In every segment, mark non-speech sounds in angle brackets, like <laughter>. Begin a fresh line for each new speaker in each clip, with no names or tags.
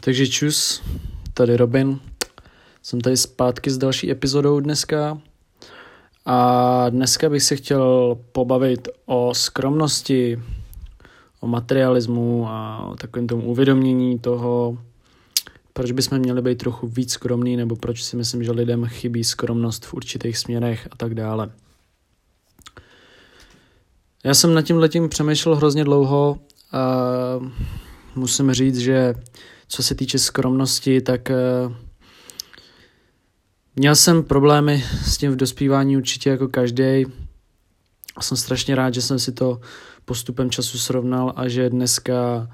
Takže čus, tady Robin. Jsem tady zpátky s další epizodou dneska. A dneska bych se chtěl pobavit o skromnosti, o materialismu a o takovém tomu uvědomění toho, proč bychom měli být trochu víc skromný, nebo proč si myslím, že lidem chybí skromnost v určitých směrech a tak dále. Já jsem nad tím letím přemýšlel hrozně dlouho a musím říct, že co se týče skromnosti, tak uh, měl jsem problémy s tím v dospívání určitě jako každý. Jsem strašně rád, že jsem si to postupem času srovnal a že dneska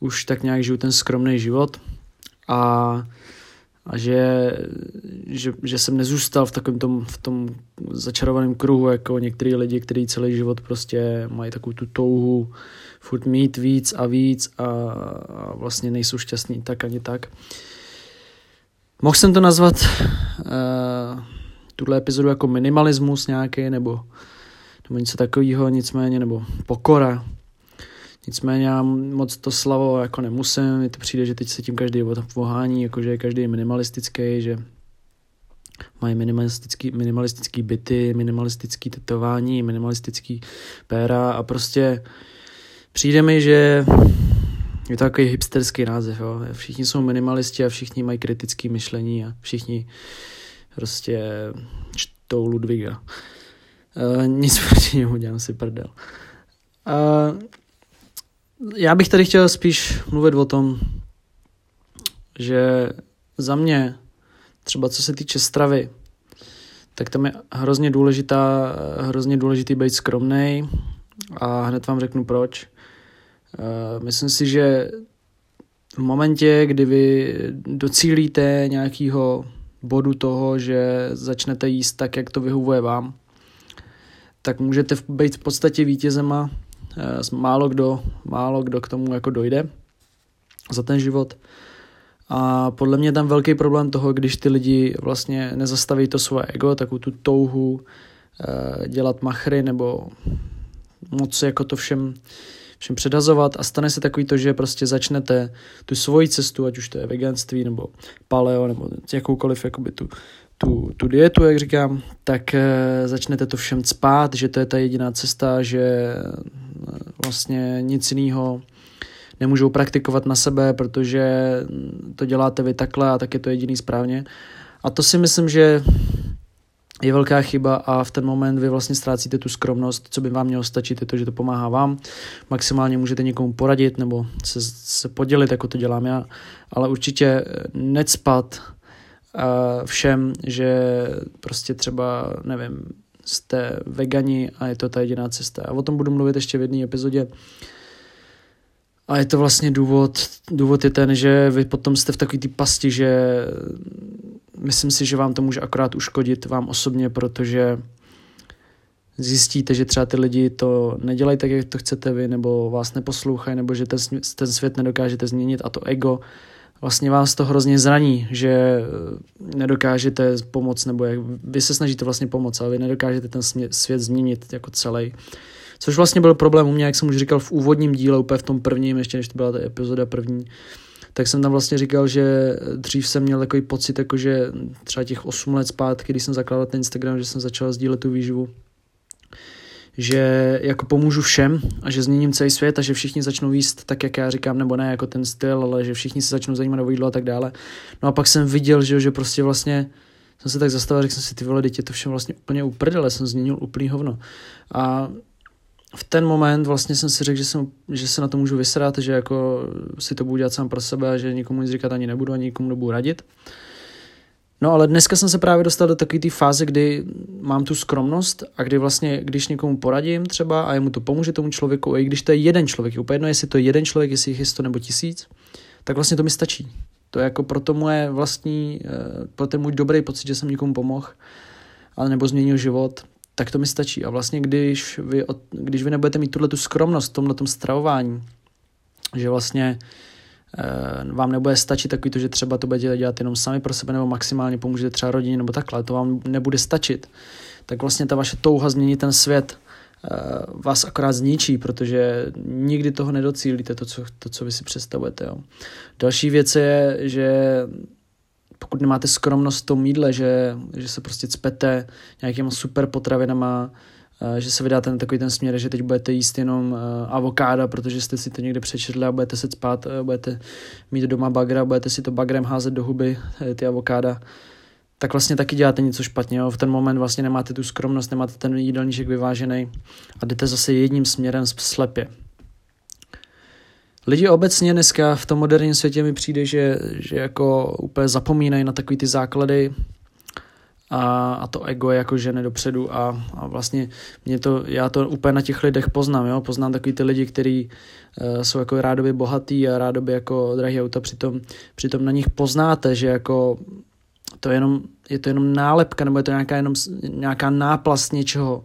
už tak nějak žiju ten skromný život a, a že, že, že jsem nezůstal v takovém tom, v tom začarovaném kruhu jako některý lidi, kteří celý život prostě mají takovou tu touhu furt mít víc a víc a, a vlastně nejsou šťastní tak ani tak. Mohl jsem to nazvat uh, tuhle epizodu jako minimalismus nějaký nebo, nebo něco takového, nicméně, nebo pokora. Nicméně já moc to slavo jako nemusím, mi to přijde, že teď se tím každý vohání, jakože je každý minimalistický, že mají minimalistický, minimalistický byty, minimalistický tetování, minimalistický péra a prostě Přijde mi, že je to takový hipsterský název. Jo. Všichni jsou minimalisti a všichni mají kritické myšlení a všichni prostě čtou Ludviga. Uh, nic <laughs> proti němu, dělám si prdel. Uh, já bych tady chtěl spíš mluvit o tom, že za mě, třeba co se týče stravy, tak tam je hrozně důležitá, hrozně důležitý být skromný a hned vám řeknu proč. Eh, myslím si, že v momentě, kdy vy docílíte nějakého bodu toho, že začnete jíst tak, jak to vyhovuje vám, tak můžete být v podstatě vítězema. Eh, málo kdo, málo kdo k tomu jako dojde za ten život. A podle mě tam velký problém toho, když ty lidi vlastně nezastaví to svoje ego, takovou tu touhu eh, dělat machry nebo moc jako to všem všem předazovat a stane se takový to, že prostě začnete tu svoji cestu, ať už to je veganství nebo paleo nebo jakoukoliv jakoby tu, tu, tu dietu, jak říkám, tak e, začnete to všem spát, že to je ta jediná cesta, že e, vlastně nic jiného nemůžou praktikovat na sebe, protože to děláte vy takhle a tak je to jediný správně. A to si myslím, že je velká chyba a v ten moment vy vlastně ztrácíte tu skromnost, co by vám mělo stačit, je to, že to pomáhá vám. Maximálně můžete někomu poradit nebo se, se podělit, jako to dělám já, ale určitě necpat uh, všem, že prostě třeba, nevím, jste vegani a je to ta jediná cesta. A o tom budu mluvit ještě v jedné epizodě. A je to vlastně důvod, důvod je ten, že vy potom jste v takové ty pasti, že myslím si, že vám to může akorát uškodit vám osobně, protože zjistíte, že třeba ty lidi to nedělají tak, jak to chcete vy, nebo vás neposlouchají, nebo že ten, ten svět nedokážete změnit a to ego vlastně vás to hrozně zraní, že eh, nedokážete pomoct, nebo jak, vy se snažíte vlastně pomoct, ale vy nedokážete ten svět změnit jako celý. Což vlastně byl problém u mě, jak jsem už říkal v úvodním díle, úplně v tom prvním, ještě než to byla ta epizoda první, tak jsem tam vlastně říkal, že dřív jsem měl takový pocit, jako že třeba těch 8 let zpátky, když jsem zakládal ten Instagram, že jsem začal sdílet tu výživu, že jako pomůžu všem a že změním celý svět a že všichni začnou jíst tak, jak já říkám, nebo ne jako ten styl, ale že všichni se začnou zajímat o jídlo a tak dále. No a pak jsem viděl, že, že prostě vlastně jsem se tak zastavil, řekl jsem si, ty vole, dítě, to všem vlastně úplně uprdele, jsem změnil úplný hovno. A v ten moment vlastně jsem si řekl, že, jsem, že se na to můžu vysrat, že jako si to budu dělat sám pro sebe a že nikomu nic říkat ani nebudu, ani nikomu nebudu radit. No ale dneska jsem se právě dostal do takové té fáze, kdy mám tu skromnost a kdy vlastně, když někomu poradím třeba a jemu to pomůže tomu člověku, a i když to je jeden člověk, je úplně jedno, jestli to je jeden člověk, jestli jich je sto nebo tisíc, tak vlastně to mi stačí. To je jako pro to moje vlastní, eh, pro ten můj dobrý pocit, že jsem někomu pomohl, ale nebo změnil život, tak to mi stačí. A vlastně, když vy, když vy nebudete mít tuhle tu skromnost v tomhle stravování, že vlastně e, vám nebude stačit takový to, že třeba to budete dělat jenom sami pro sebe, nebo maximálně pomůžete třeba rodině, nebo takhle, to vám nebude stačit, tak vlastně ta vaše touha změnit ten svět vás akorát zničí, protože nikdy toho nedocílíte, to, co, to, co vy si představujete. Jo. Další věc je, že pokud nemáte skromnost v tom jídle, že, že se prostě cpete nějakýma super potravinama, Eh, že se vydáte na takový ten směr, že teď budete jíst jenom eh, avokáda, protože jste si to někde přečetli a budete se spát, eh, budete mít doma bagra, budete si to bagrem házet do huby, ty avokáda, tak vlastně taky děláte něco špatně. Jo? V ten moment vlastně nemáte tu skromnost, nemáte ten jídelníček vyvážený a jdete zase jedním směrem slepě. Lidi obecně dneska v tom moderním světě mi přijde, že, že jako úplně zapomínají na takový ty základy, a, a to ego je jako žene dopředu a, a vlastně mě to, já to úplně na těch lidech poznám, jo? poznám takový ty lidi, kteří uh, jsou jako rádoby bohatý a rádoby jako drahý auta, přitom, přitom na nich poznáte, že jako to je, jenom, je to jenom nálepka nebo je to nějaká, jenom, nějaká náplast něčeho,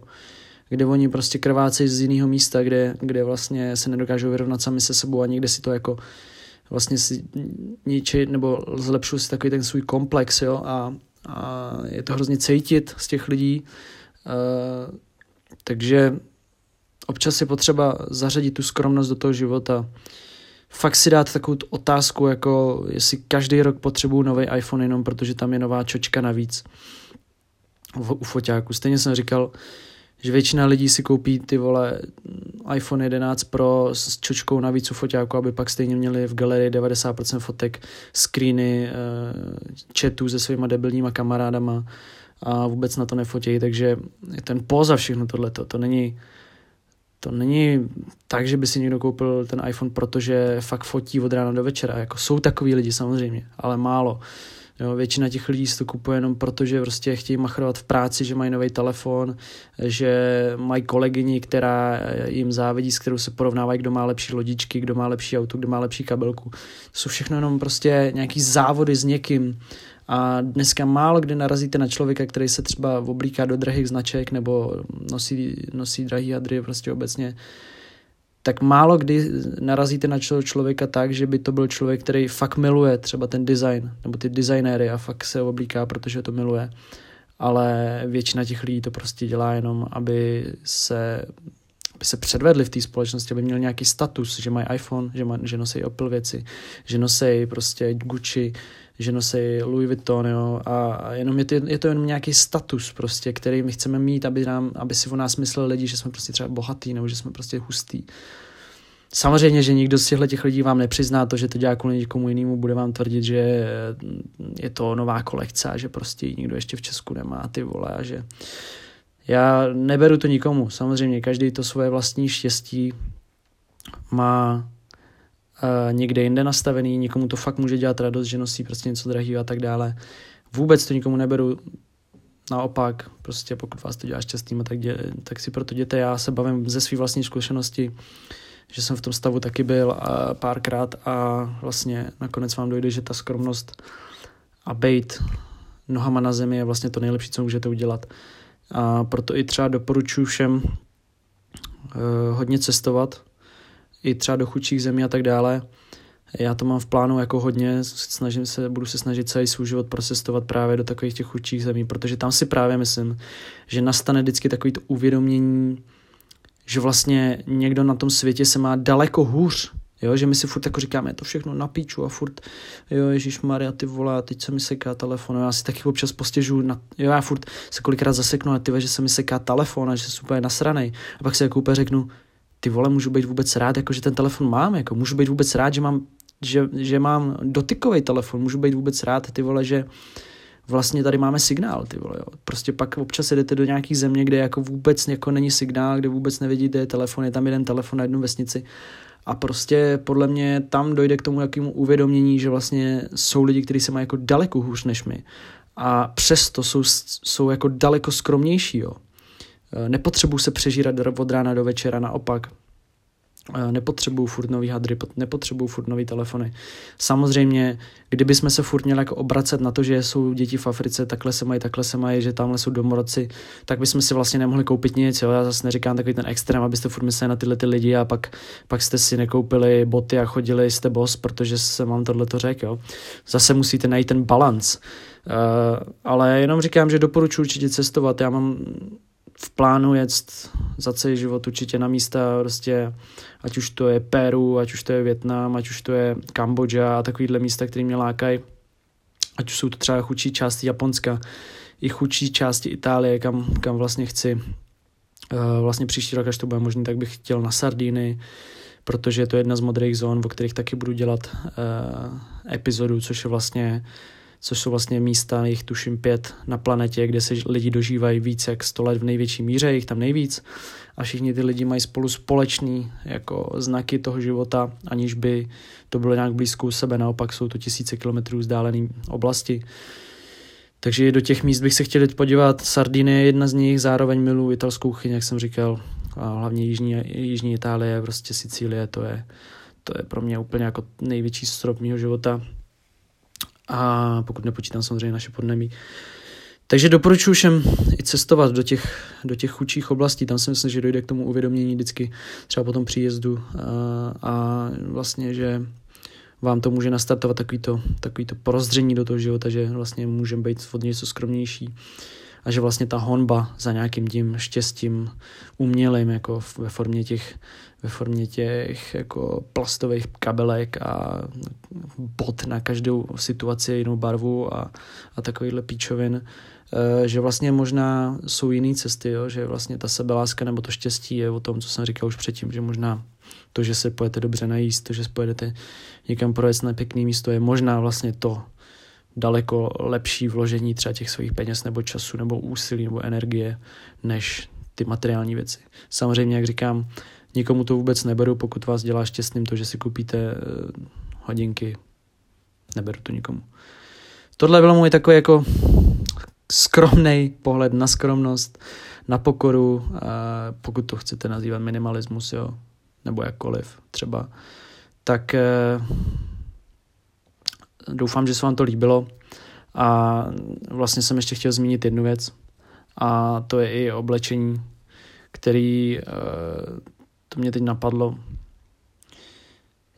kde oni prostě krvácejí z jiného místa, kde, kde vlastně se nedokážou vyrovnat sami se sebou a někde si to jako vlastně si ničí nebo zlepšují si takový ten svůj komplex, jo, a, a je to hrozně cítit z těch lidí. Uh, takže občas je potřeba zařadit tu skromnost do toho života. Fakt si dát takovou otázku, jako jestli každý rok potřebuju nový iPhone jenom protože tam je nová čočka navíc u foťáku. Stejně jsem říkal, že většina lidí si koupí ty vole iPhone 11 Pro s čočkou navíc u foťáku, aby pak stejně měli v galerii 90% fotek, screeny, chatů se svýma debilníma kamarádama a vůbec na to nefotí, takže je ten poza všechno tohleto, to není to není tak, že by si někdo koupil ten iPhone, protože fakt fotí od rána do večera. Jako jsou takový lidi samozřejmě, ale málo. Uh, Jo, většina těch lidí si to kupuje jenom proto, že prostě chtějí machrovat v práci, že mají nový telefon, že mají kolegyni, která jim závidí, s kterou se porovnávají, kdo má lepší lodičky, kdo má lepší auto, kdo má lepší kabelku. To jsou všechno jenom prostě nějaký závody s někým. A dneska málo kdy narazíte na člověka, který se třeba oblíká do drahých značek nebo nosí, nosí drahý hadry prostě obecně tak málo kdy narazíte na člověka tak, že by to byl člověk, který fakt miluje třeba ten design, nebo ty designéry a fakt se oblíká, protože to miluje. Ale většina těch lidí to prostě dělá jenom, aby se, aby se předvedli v té společnosti, aby měl nějaký status, že mají iPhone, že, maj, že nosí Apple věci, že nosí prostě Gucci, že nosí Louis Vuitton, jo, a jenom je to, je to jenom nějaký status prostě, který my chceme mít, aby, nám, aby si o nás mysleli lidi, že jsme prostě třeba bohatý, nebo že jsme prostě hustý. Samozřejmě, že nikdo z těchto těch lidí vám nepřizná to, že to dělá kvůli někomu jinému, bude vám tvrdit, že je to nová kolekce a že prostě nikdo ještě v Česku nemá, ty vole, a že já neberu to nikomu, samozřejmě, každý to svoje vlastní štěstí má někde jinde nastavený, někomu to fakt může dělat radost, že nosí prostě něco drahého a tak dále. Vůbec to nikomu neberu, naopak, prostě pokud vás to dělá šťastným, tak, dě, tak si proto děte. Já se bavím ze své vlastní zkušenosti, že jsem v tom stavu taky byl a párkrát a vlastně nakonec vám dojde, že ta skromnost a bejt nohama na zemi je vlastně to nejlepší, co můžete udělat. A proto i třeba doporučuji všem uh, hodně cestovat, i třeba do chudších zemí a tak dále. Já to mám v plánu jako hodně, snažím se, budu se snažit celý svůj život procestovat právě do takových těch chudších zemí, protože tam si právě myslím, že nastane vždycky takový to uvědomění, že vlastně někdo na tom světě se má daleko hůř, Jo, že my si furt jako říkáme, to všechno na píču a furt, jo, Ježíš Maria, ty vole, teď se mi seká telefon, jo, já si taky občas postěžu, na, jo, já furt se kolikrát zaseknu a ty že se mi seká telefon a že jsem úplně nasranej. A pak si jako úplně řeknu, ty vole, můžu být vůbec rád, jako že ten telefon mám, jako můžu být vůbec rád, že mám, že, že mám dotykový telefon, můžu být vůbec rád, ty vole, že vlastně tady máme signál, ty vole, jo. Prostě pak občas jdete do nějaký země, kde jako vůbec jako není signál, kde vůbec nevidíte telefon, je tam jeden telefon na jednu vesnici a prostě podle mě tam dojde k tomu jakému uvědomění, že vlastně jsou lidi, kteří se mají jako daleko hůř než my a přesto jsou, jsou jako daleko skromnější, jo. E, nepotřebují se přežírat od rána do večera, naopak nepotřebuju furt nový hadry, nepotřebuju furt nový telefony. Samozřejmě, kdyby jsme se furt měli jako obracet na to, že jsou děti v Africe, takhle se mají, takhle se mají, že tamhle jsou domorodci, tak bychom si vlastně nemohli koupit nic. Jo? Já zase neříkám takový ten extrém, abyste furt mysleli na tyhle ty lidi a pak, pak jste si nekoupili boty a chodili jste bos, protože se vám tohle to řekl. Zase musíte najít ten balans. Uh, ale jenom říkám, že doporučuji určitě cestovat. Já mám v plánu jet za celý život určitě na místa, prostě, ať už to je Peru, ať už to je Větnam, ať už to je Kambodža a takovýhle místa, které mě lákají. Ať už jsou to třeba chudší části Japonska, i chudší části Itálie, kam, kam vlastně chci. Uh, vlastně příští rok, až to bude možné, tak bych chtěl na Sardíny, protože je to jedna z modrých zón, o kterých taky budu dělat uh, epizodu, což je vlastně což jsou vlastně místa, jich tuším pět na planetě, kde se lidi dožívají víc jak 100 let v největší míře, jich tam nejvíc a všichni ty lidi mají spolu společný jako znaky toho života, aniž by to bylo nějak blízko u sebe, naopak jsou to tisíce kilometrů vzdálené oblasti. Takže do těch míst bych se chtěl podívat. Sardiny je jedna z nich, zároveň miluji italskou chyň, jak jsem říkal, a hlavně jižní, jižní Itálie, prostě Sicílie, to je, to je pro mě úplně jako největší strop mého života. A pokud nepočítám samozřejmě naše podnebí. Takže doporučuji všem i cestovat do těch, do těch chudších oblastí. Tam si myslím, že dojde k tomu uvědomění vždycky třeba po tom příjezdu a, a vlastně, že vám to může nastartovat takovýto, takovýto porozření do toho života, že vlastně můžeme být od něco skromnější a že vlastně ta honba za nějakým tím štěstím umělým jako ve formě těch, ve formě těch jako plastových kabelek a bot na každou situaci jinou barvu a, a takovýhle píčovin, eh, že vlastně možná jsou jiné cesty, jo? že vlastně ta sebeláska nebo to štěstí je o tom, co jsem říkal už předtím, že možná to, že se pojete dobře najíst, to, že pojedete někam projet na pěkný místo, je možná vlastně to, daleko lepší vložení třeba těch svých peněz nebo času nebo úsilí nebo energie než ty materiální věci. Samozřejmě, jak říkám, nikomu to vůbec neberu, pokud vás dělá šťastným to, že si koupíte eh, hodinky. Neberu to nikomu. Tohle bylo můj takový jako skromný pohled na skromnost, na pokoru, a pokud to chcete nazývat minimalismus, jo, nebo jakkoliv třeba, tak eh, doufám, že se vám to líbilo. A vlastně jsem ještě chtěl zmínit jednu věc, a to je i oblečení, který, eh, to mě teď napadlo.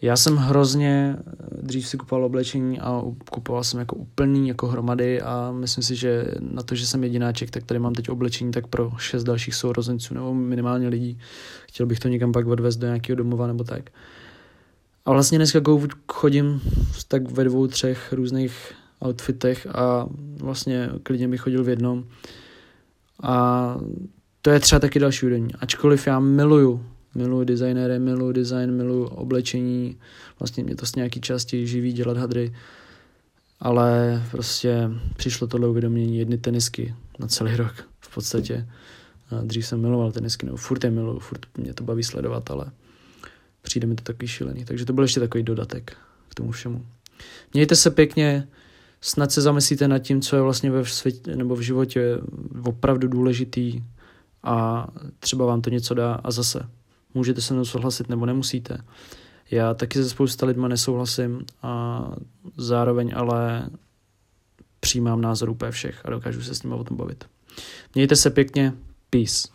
Já jsem hrozně, dřív si kupoval oblečení a kupoval jsem jako úplný, jako hromady a myslím si, že na to, že jsem jedináček, tak tady mám teď oblečení tak pro šest dalších sourozenců nebo minimálně lidí. Chtěl bych to někam pak odvést do nějakého domova nebo tak. A vlastně dneska chodím tak ve dvou, třech různých outfitech a vlastně klidně bych chodil v jednom. A to je třeba taky další úrovň. Ačkoliv já miluju, miluju designéry, miluju design, miluju oblečení, vlastně mě to z nějaký části živí dělat hadry, ale prostě přišlo tohle uvědomění jedny tenisky na celý rok v podstatě. Dřív jsem miloval tenisky, nebo furt je miluju, furt mě to baví sledovat, ale přijde mi to takový šílený. Takže to byl ještě takový dodatek k tomu všemu. Mějte se pěkně, snad se zamyslíte nad tím, co je vlastně ve světě nebo v životě opravdu důležitý a třeba vám to něco dá a zase můžete se mnou souhlasit nebo nemusíte. Já taky se spousta lidma nesouhlasím a zároveň ale přijímám názor úplně všech a dokážu se s nimi o tom bavit. Mějte se pěkně, peace.